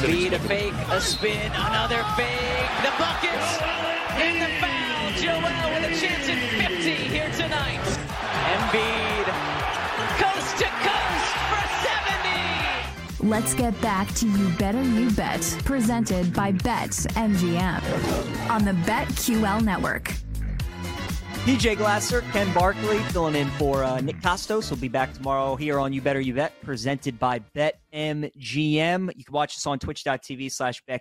Embiid a fake, a spin, another fake, the buckets, and the foul. Joel with a chance at 50 here tonight. Embiid, coast to coast for 70. Let's get back to You Better You Bet, presented by Bet MGM on the BetQL network. PJ Glasser, Ken Barkley filling in for uh, Nick Kostos. We'll be back tomorrow here on You Better You Bet, presented by BetMGM. You can watch us on twitch.tv slash BetQL,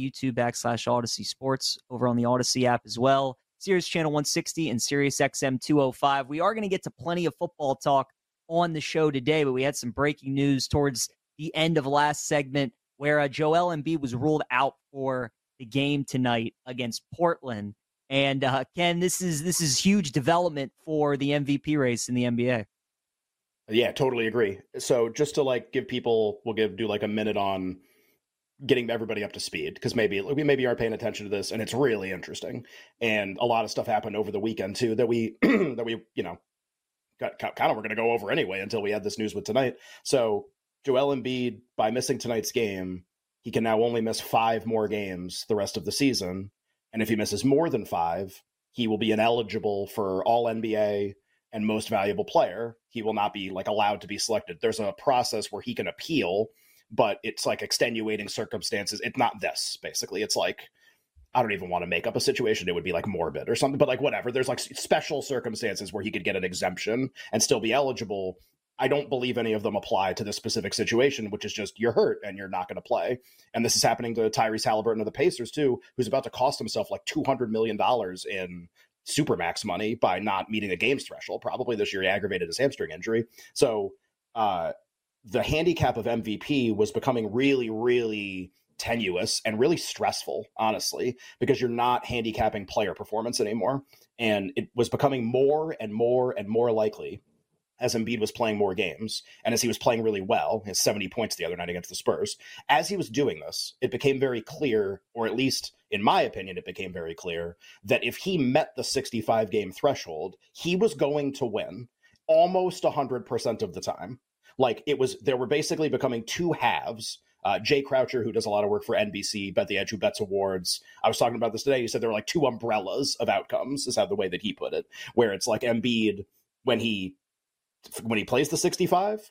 YouTube backslash Audacy Sports, over on the Audacy app as well. Sirius Channel 160 and Sirius XM 205. We are going to get to plenty of football talk on the show today, but we had some breaking news towards the end of last segment where uh, Joel Embiid was ruled out for the game tonight against Portland. And uh, Ken, this is this is huge development for the MVP race in the NBA. Yeah, totally agree. So just to like give people, we'll give do like a minute on getting everybody up to speed because maybe we maybe aren't paying attention to this, and it's really interesting. And a lot of stuff happened over the weekend too that we that we you know got, kind of we're going to go over anyway until we had this news with tonight. So Joel Embiid, by missing tonight's game, he can now only miss five more games the rest of the season and if he misses more than five, he will be ineligible for all NBA and most valuable player. He will not be like allowed to be selected. There's a process where he can appeal, but it's like extenuating circumstances. It's not this, basically. It's like I don't even want to make up a situation. It would be like morbid or something, but like whatever. There's like special circumstances where he could get an exemption and still be eligible I don't believe any of them apply to this specific situation, which is just you're hurt and you're not going to play. And this is happening to Tyrese Halliburton of the Pacers too, who's about to cost himself like two hundred million dollars in supermax money by not meeting a games threshold. Probably this year he aggravated his hamstring injury. So uh, the handicap of MVP was becoming really, really tenuous and really stressful, honestly, because you're not handicapping player performance anymore. And it was becoming more and more and more likely as Embiid was playing more games and as he was playing really well, his 70 points the other night against the Spurs, as he was doing this, it became very clear, or at least in my opinion, it became very clear that if he met the 65 game threshold, he was going to win almost 100% of the time. Like it was, there were basically becoming two halves. Uh, Jay Croucher, who does a lot of work for NBC, Bet the Edge, who bets awards. I was talking about this today. He said there were like two umbrellas of outcomes, is how the way that he put it, where it's like Embiid when he when he plays the 65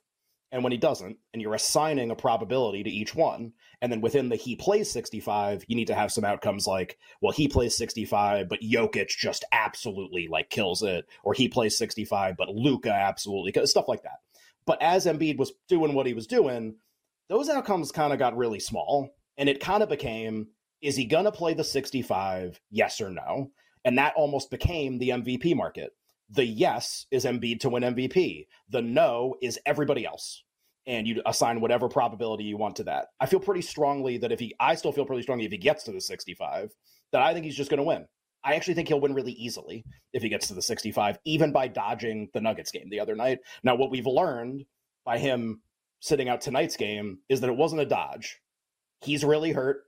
and when he doesn't, and you're assigning a probability to each one. And then within the he plays 65, you need to have some outcomes like, well, he plays 65, but Jokic just absolutely like kills it, or he plays 65, but Luka absolutely stuff like that. But as Embiid was doing what he was doing, those outcomes kind of got really small, and it kind of became, is he gonna play the 65? Yes or no? And that almost became the MVP market the yes is Embiid to win MVP. The no is everybody else. And you assign whatever probability you want to that. I feel pretty strongly that if he, I still feel pretty strongly if he gets to the 65, that I think he's just going to win. I actually think he'll win really easily if he gets to the 65, even by dodging the Nuggets game the other night. Now, what we've learned by him sitting out tonight's game is that it wasn't a dodge. He's really hurt.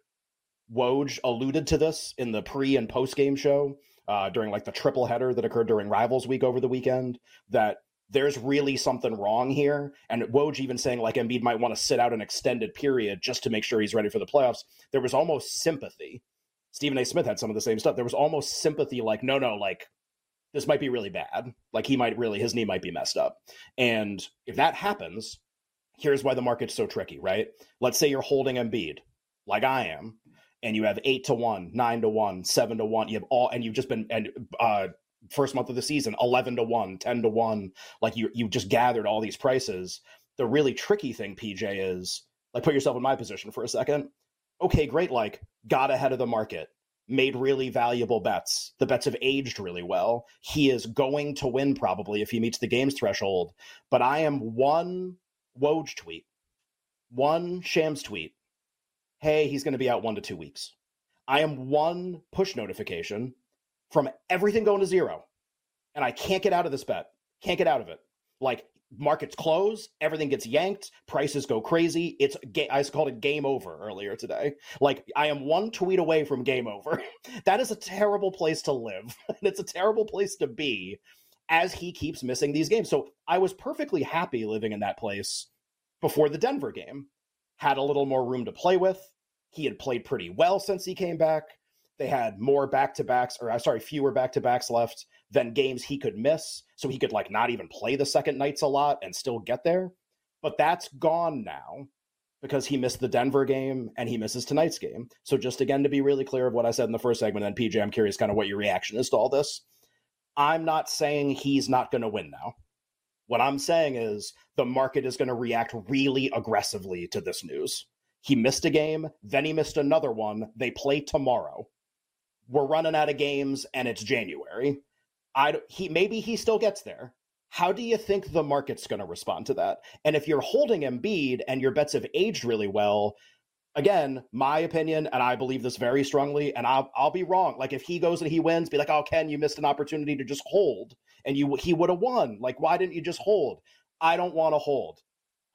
Woj alluded to this in the pre and post game show uh, during like the triple header that occurred during Rivals Week over the weekend that there's really something wrong here. And Woj even saying like Embiid might want to sit out an extended period just to make sure he's ready for the playoffs. There was almost sympathy. Stephen A. Smith had some of the same stuff. There was almost sympathy, like, no, no, like this might be really bad. Like he might really, his knee might be messed up. And if that happens, here's why the market's so tricky, right? Let's say you're holding Embiid, like I am, and you have eight to one, nine to one, seven to one. You have all, and you've just been and uh, first month of the season, eleven to one, 10 to one. Like you, you just gathered all these prices. The really tricky thing, PJ, is like put yourself in my position for a second. Okay, great. Like got ahead of the market, made really valuable bets. The bets have aged really well. He is going to win probably if he meets the games threshold. But I am one Woj tweet, one Shams tweet hey, he's going to be out one to two weeks. I am one push notification from everything going to zero. And I can't get out of this bet. Can't get out of it. Like markets close, everything gets yanked, prices go crazy. It's I called it game over earlier today. Like I am one tweet away from game over. that is a terrible place to live. and it's a terrible place to be as he keeps missing these games. So I was perfectly happy living in that place before the Denver game. Had a little more room to play with. He had played pretty well since he came back. They had more back to backs, or I'm sorry, fewer back to backs left than games he could miss. So he could like not even play the second nights a lot and still get there. But that's gone now because he missed the Denver game and he misses tonight's game. So just again to be really clear of what I said in the first segment, and PJ, I'm curious kind of what your reaction is to all this. I'm not saying he's not going to win now. What I'm saying is the market is going to react really aggressively to this news. He missed a game, then he missed another one. They play tomorrow we're running out of games and it's January. I he maybe he still gets there. How do you think the market's going to respond to that? And if you're holding Embiid and your bets have aged really well, again, my opinion, and I believe this very strongly, and I'll I'll be wrong. Like if he goes and he wins, be like, oh Ken, you missed an opportunity to just hold, and you he would have won. Like why didn't you just hold? I don't want to hold.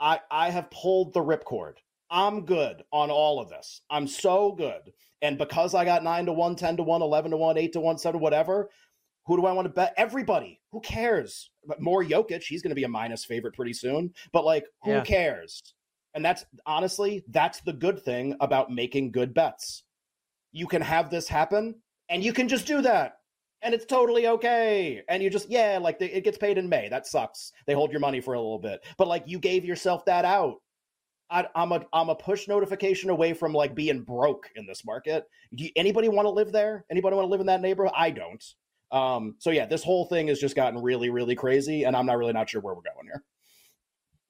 I I have pulled the ripcord. I'm good on all of this. I'm so good. And because I got 9 to 1, 10 to 1, 11 to 1, 8 to 1, 7, whatever, who do I want to bet? Everybody. Who cares? But more Jokic, he's going to be a minus favorite pretty soon. But like, who yeah. cares? And that's honestly, that's the good thing about making good bets. You can have this happen and you can just do that. And it's totally okay. And you just, yeah, like it gets paid in May. That sucks. They hold your money for a little bit. But like you gave yourself that out. I, am a I'm a push notification away from like being broke in this market. You, anybody want to live there? Anybody want to live in that neighborhood? I don't. Um, so yeah, this whole thing has just gotten really, really crazy, and I'm not really not sure where we're going here.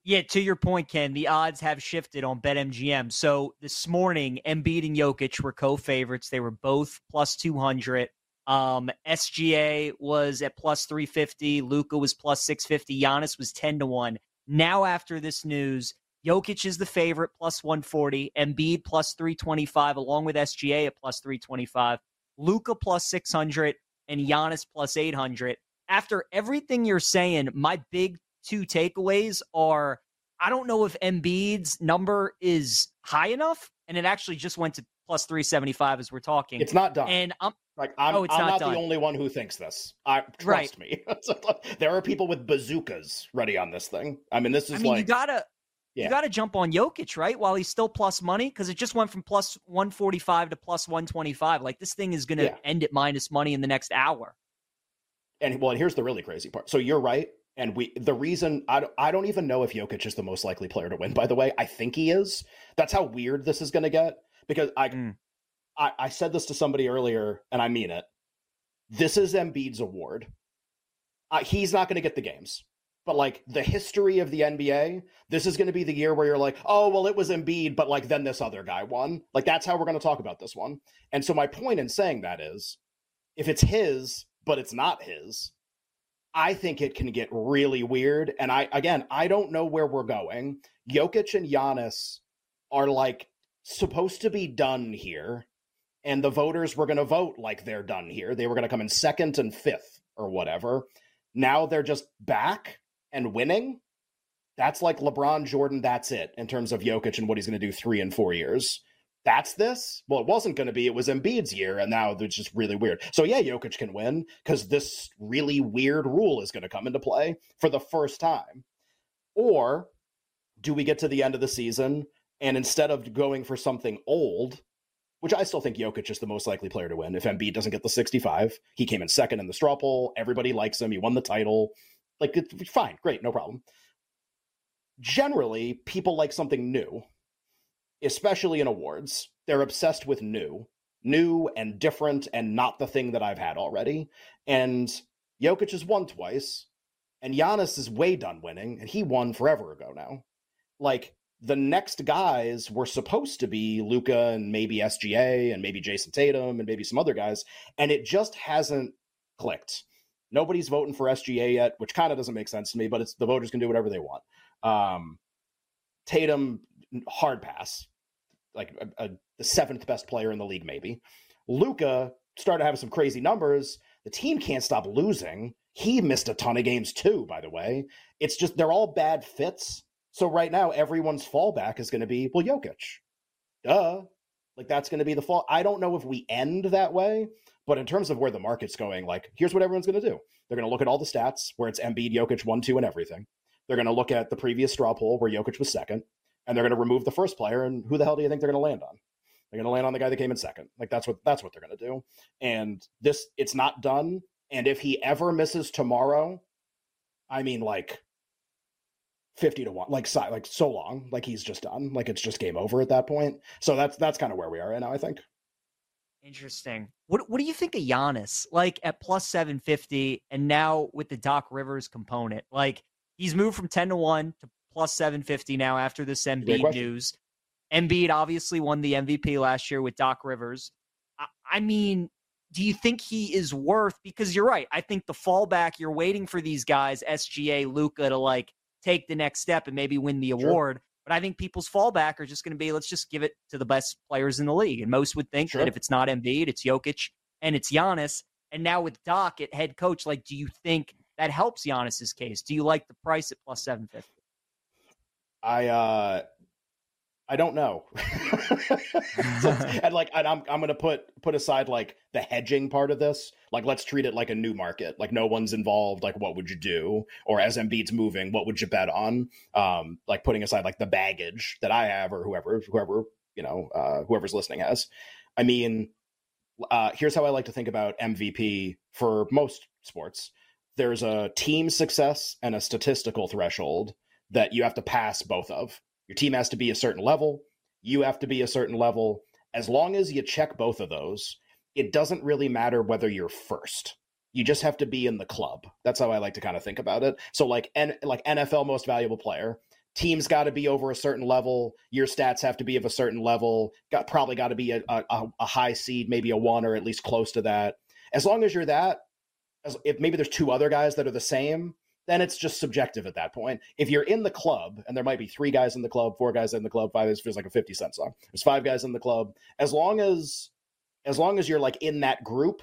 Yeah, to your point, Ken, the odds have shifted on BetMGM. So this morning, Embiid and Jokic were co-favorites. They were both plus 200. Um, SGA was at plus 350. Luka was plus 650. Giannis was 10 to 1. Now, after this news, Jokic is the favorite, plus 140. Embiid plus 325, along with SGA at plus 325. Luka plus 600 and Giannis plus 800. After everything you're saying, my big two takeaways are I don't know if Embiid's number is high enough, and it actually just went to plus 375 as we're talking. It's not done. And I'm like I'm, oh, I'm not, not the only one who thinks this. I trust right. me. there are people with bazookas ready on this thing. I mean, this is I mean, like you gotta yeah. you got to jump on Jokic, right? While he's still plus money, because it just went from plus 145 to plus 125. Like this thing is going to yeah. end at minus money in the next hour. And well, and here's the really crazy part. So you're right. And we, the reason I don't, I don't even know if Jokic is the most likely player to win. By the way, I think he is. That's how weird this is going to get because I, mm. I, I said this to somebody earlier, and I mean it. This is Embiid's award. Uh, he's not going to get the games but like the history of the NBA, this is going to be the year where you're like, oh, well, it was Embiid, but like then this other guy won. Like that's how we're going to talk about this one. And so my point in saying that is if it's his, but it's not his, I think it can get really weird. And I, again, I don't know where we're going. Jokic and Giannis are like supposed to be done here. And the voters were going to vote like they're done here. They were going to come in second and fifth or whatever. Now they're just back and winning, that's like LeBron Jordan, that's it in terms of Jokic and what he's going to do three and four years. That's this? Well, it wasn't going to be. It was Embiid's year, and now it's just really weird. So, yeah, Jokic can win because this really weird rule is going to come into play for the first time. Or do we get to the end of the season and instead of going for something old, which I still think Jokic is the most likely player to win. If Embiid doesn't get the 65, he came in second in the straw poll. Everybody likes him. He won the title. Like fine, great, no problem. Generally, people like something new, especially in awards. They're obsessed with new, new and different and not the thing that I've had already. And Jokic has won twice, and Giannis is way done winning, and he won forever ago now. Like the next guys were supposed to be Luka and maybe SGA and maybe Jayson Tatum and maybe some other guys, and it just hasn't clicked. Nobody's voting for SGA yet, which kind of doesn't make sense to me, but it's the voters can do whatever they want. Um, Tatum, hard pass. like a, a, the seventh best player in the league, maybe. Luka started having some crazy numbers. The team can't stop losing. He missed a ton of games too, by the way. It's just they're all bad fits. So right now, everyone's fallback is going to be well, Jokic. Duh. Like that's going to be the fall. I don't know if we end that way, but in terms of where the market's going, like here's what everyone's going to do. They're going to look at all the stats where it's Embiid, Jokic, one, two, and everything. They're going to look at the previous straw poll where Jokic was second, and they're going to remove the first player. And who the hell do you think they're going to land on? They're going to land on the guy that came in second. Like that's what that's what they're going to do. And this, it's not done. And if he ever misses tomorrow, I mean, like 50 to 1 like so, like so long like he's just done like it's just game over at that point. So that's that's kind of where we are right now i think. Interesting. What what do you think of Giannis like at plus 750 and now with the Doc Rivers component? Like he's moved from 10 to 1 to plus 750 now after this Embiid news. Embiid obviously won the MVP last year with Doc Rivers. I, I mean do you think he is worth because you're right i think the fallback you're waiting for these guys sga Luka to like take the next step and maybe win the award. Sure. But I think people's fallback are just going to be let's just give it to the best players in the league. And most would think sure. that if it's not Embiid, it's Jokic and it's Giannis. And now with Doc at head coach, like, do you think that helps Giannis's case? Do you like the price at plus seven fifty? I uh I don't know. so, and like, and I'm I'm gonna put put aside like the hedging part of this. Like, let's treat it like a new market. Like, no one's involved. Like, what would you do? Or as Embiid's moving, what would you bet on? Um, like putting aside like the baggage that I have or whoever whoever you know uh, whoever's listening has. I mean, uh, here's how I like to think about MVP for most sports. There's a team success and a statistical threshold that you have to pass both of your team has to be a certain level. You have to be a certain level. As long as you check both of those, it doesn't really matter whether you're first. You just have to be in the club. That's how I like to kind of think about it. So like N- like NFL most valuable player, teams got to be over a certain level. Your stats have to be of a certain level. Got probably got to be a, a, a high seed, maybe a one or at least close to that. As long as you're that, as, if maybe there's two other guys that are the same, then it's just subjective at that point. If you're in the club, and there might be three guys in the club, four guys in the club, five, this feels like a 50 Cent song. There's five guys in the club. As long as as long as you're like in that group,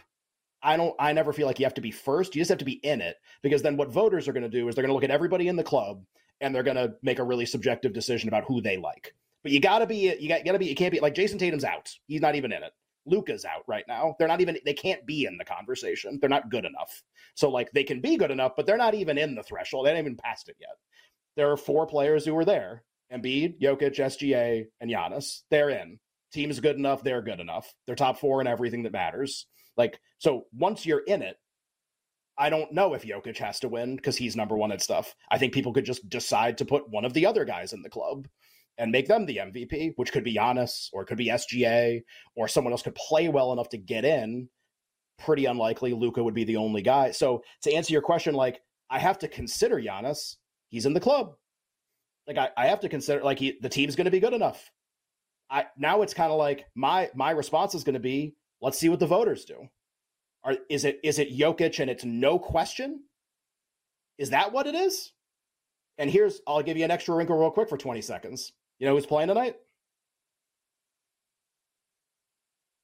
I don't I never feel like you have to be first. You just have to be in it. Because then what voters are gonna do is they're gonna look at everybody in the club and they're gonna make a really subjective decision about who they like. But you gotta be you got you gotta be you can't be like Jayson Tatum's out. He's not even in it. Luka's out right now. They're not even they can't be in the conversation. They're not good enough. So like they can be good enough, but they're not even in the threshold. They haven't even passed it yet. There are four players who are there: Embiid, Jokic, SGA, and Giannis. They're in. Team's good enough. They're good enough. They're top four in everything that matters. Like so, once you're in it, I don't know if Jokic has to win because he's number one at stuff. I think people could just decide to put one of the other guys in the club and make them the MVP, which could be Giannis or it could be SGA or someone else could play well enough to get in. Pretty unlikely Luka would be the only guy. So to answer your question, like I have to consider Giannis. He's in the club. Like I, I have to consider like he, the team's going to be good enough. I now it's kind of like my my response is going to be let's see what the voters do. Are is it is it Jokic and it's no question? Is that what it is? And here's I'll give you an extra wrinkle real quick for 20 seconds. You know who's playing tonight?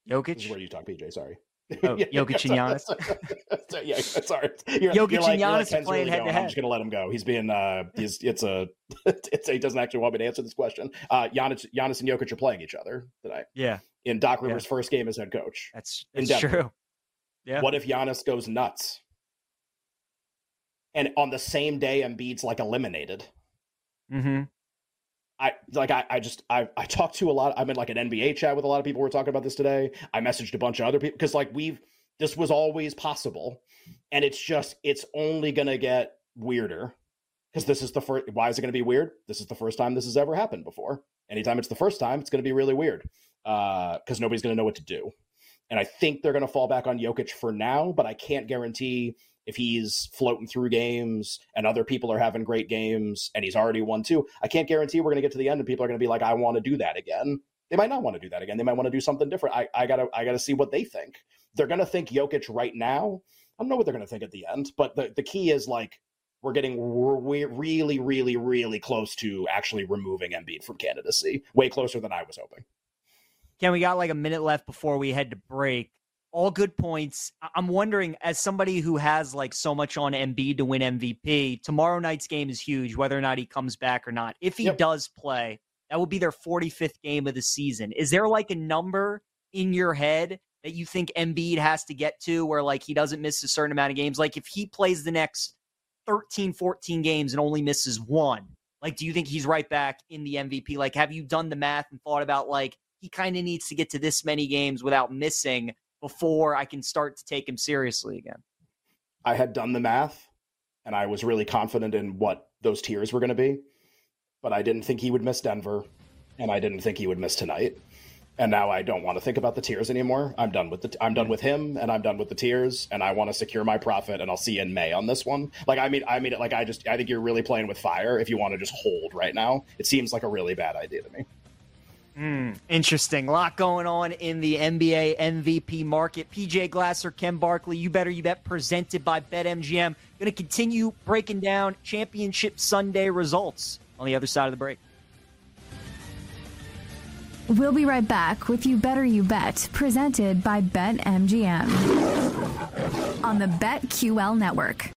Jokic. This is where you talk, PJ. Sorry. Oh, Jokic and Giannis. yeah, sorry. You're, Jokic you're like, and Giannis like, playing really head to head. I'm just gonna let him go. He's being uh, he's it's a it's a, he doesn't actually want me to answer this question. Uh, Giannis, Giannis and Jokic are playing each other tonight. Yeah. In Doc Rivers' yeah. first game as head coach. That's that's true. Yeah. What if Giannis goes nuts? And on the same day, Embiid's like eliminated. Mm-hmm. I like I, I just I I talked to a lot. I'm in like an NBA chat with a lot of people. We're talking about this today. I messaged a bunch of other people because like we've this was always possible, and it's just it's only gonna get weirder because this is the first. Why is it gonna be weird? This is the first time this has ever happened before. Anytime it's the first time, it's gonna be really weird because uh, nobody's gonna know what to do. And I think they're gonna fall back on Jokic for now, but I can't guarantee if he's floating through games and other people are having great games and he's already won two, I can't guarantee we're going to get to the end and people are going to be like, I want to do that again. They might not want to do that again. They might want to do something different. I, I gotta I gotta see what they think. They're gonna think Jokic right now. I don't know what they're gonna think at the end, but the, the key is like we're getting we're really, really, really close to actually removing Embiid from candidacy. Way closer than I was hoping. Ken, we got like a minute left before we head to break. All good points. I'm wondering, as somebody who has like so much on Embiid to win MVP, tomorrow night's game is huge, whether or not he comes back or not. If he yep. does play, that will be their 45th game of the season. Is there like a number in your head that you think Embiid has to get to where like he doesn't miss a certain amount of games? Like if he plays the next 13, 14 games and only misses one, like do you think he's right back in the MVP? Like have you done the math and thought about like he kind of needs to get to this many games without missing before I can start to take him seriously again? I had done the math and I was really confident in what those tiers were going to be, but I didn't think he would miss Denver and I didn't think he would miss tonight and now I don't want to think about the tiers anymore. I'm done with the I'm done with him and I'm done with the tiers and I want to secure my profit and I'll see you in May on this one. Like I mean I mean it like I just I think you're really playing with fire if you want to just hold right now. It seems like a really bad idea to me. Mm, interesting. A lot going on in the NBA MVP market. PJ Glasser, Ken Barkley, you better you bet presented by BetMGM. Going to continue breaking down championship Sunday results on the other side of the break. We'll be right back with You Better You Bet, presented by BetMGM on the BetQL network.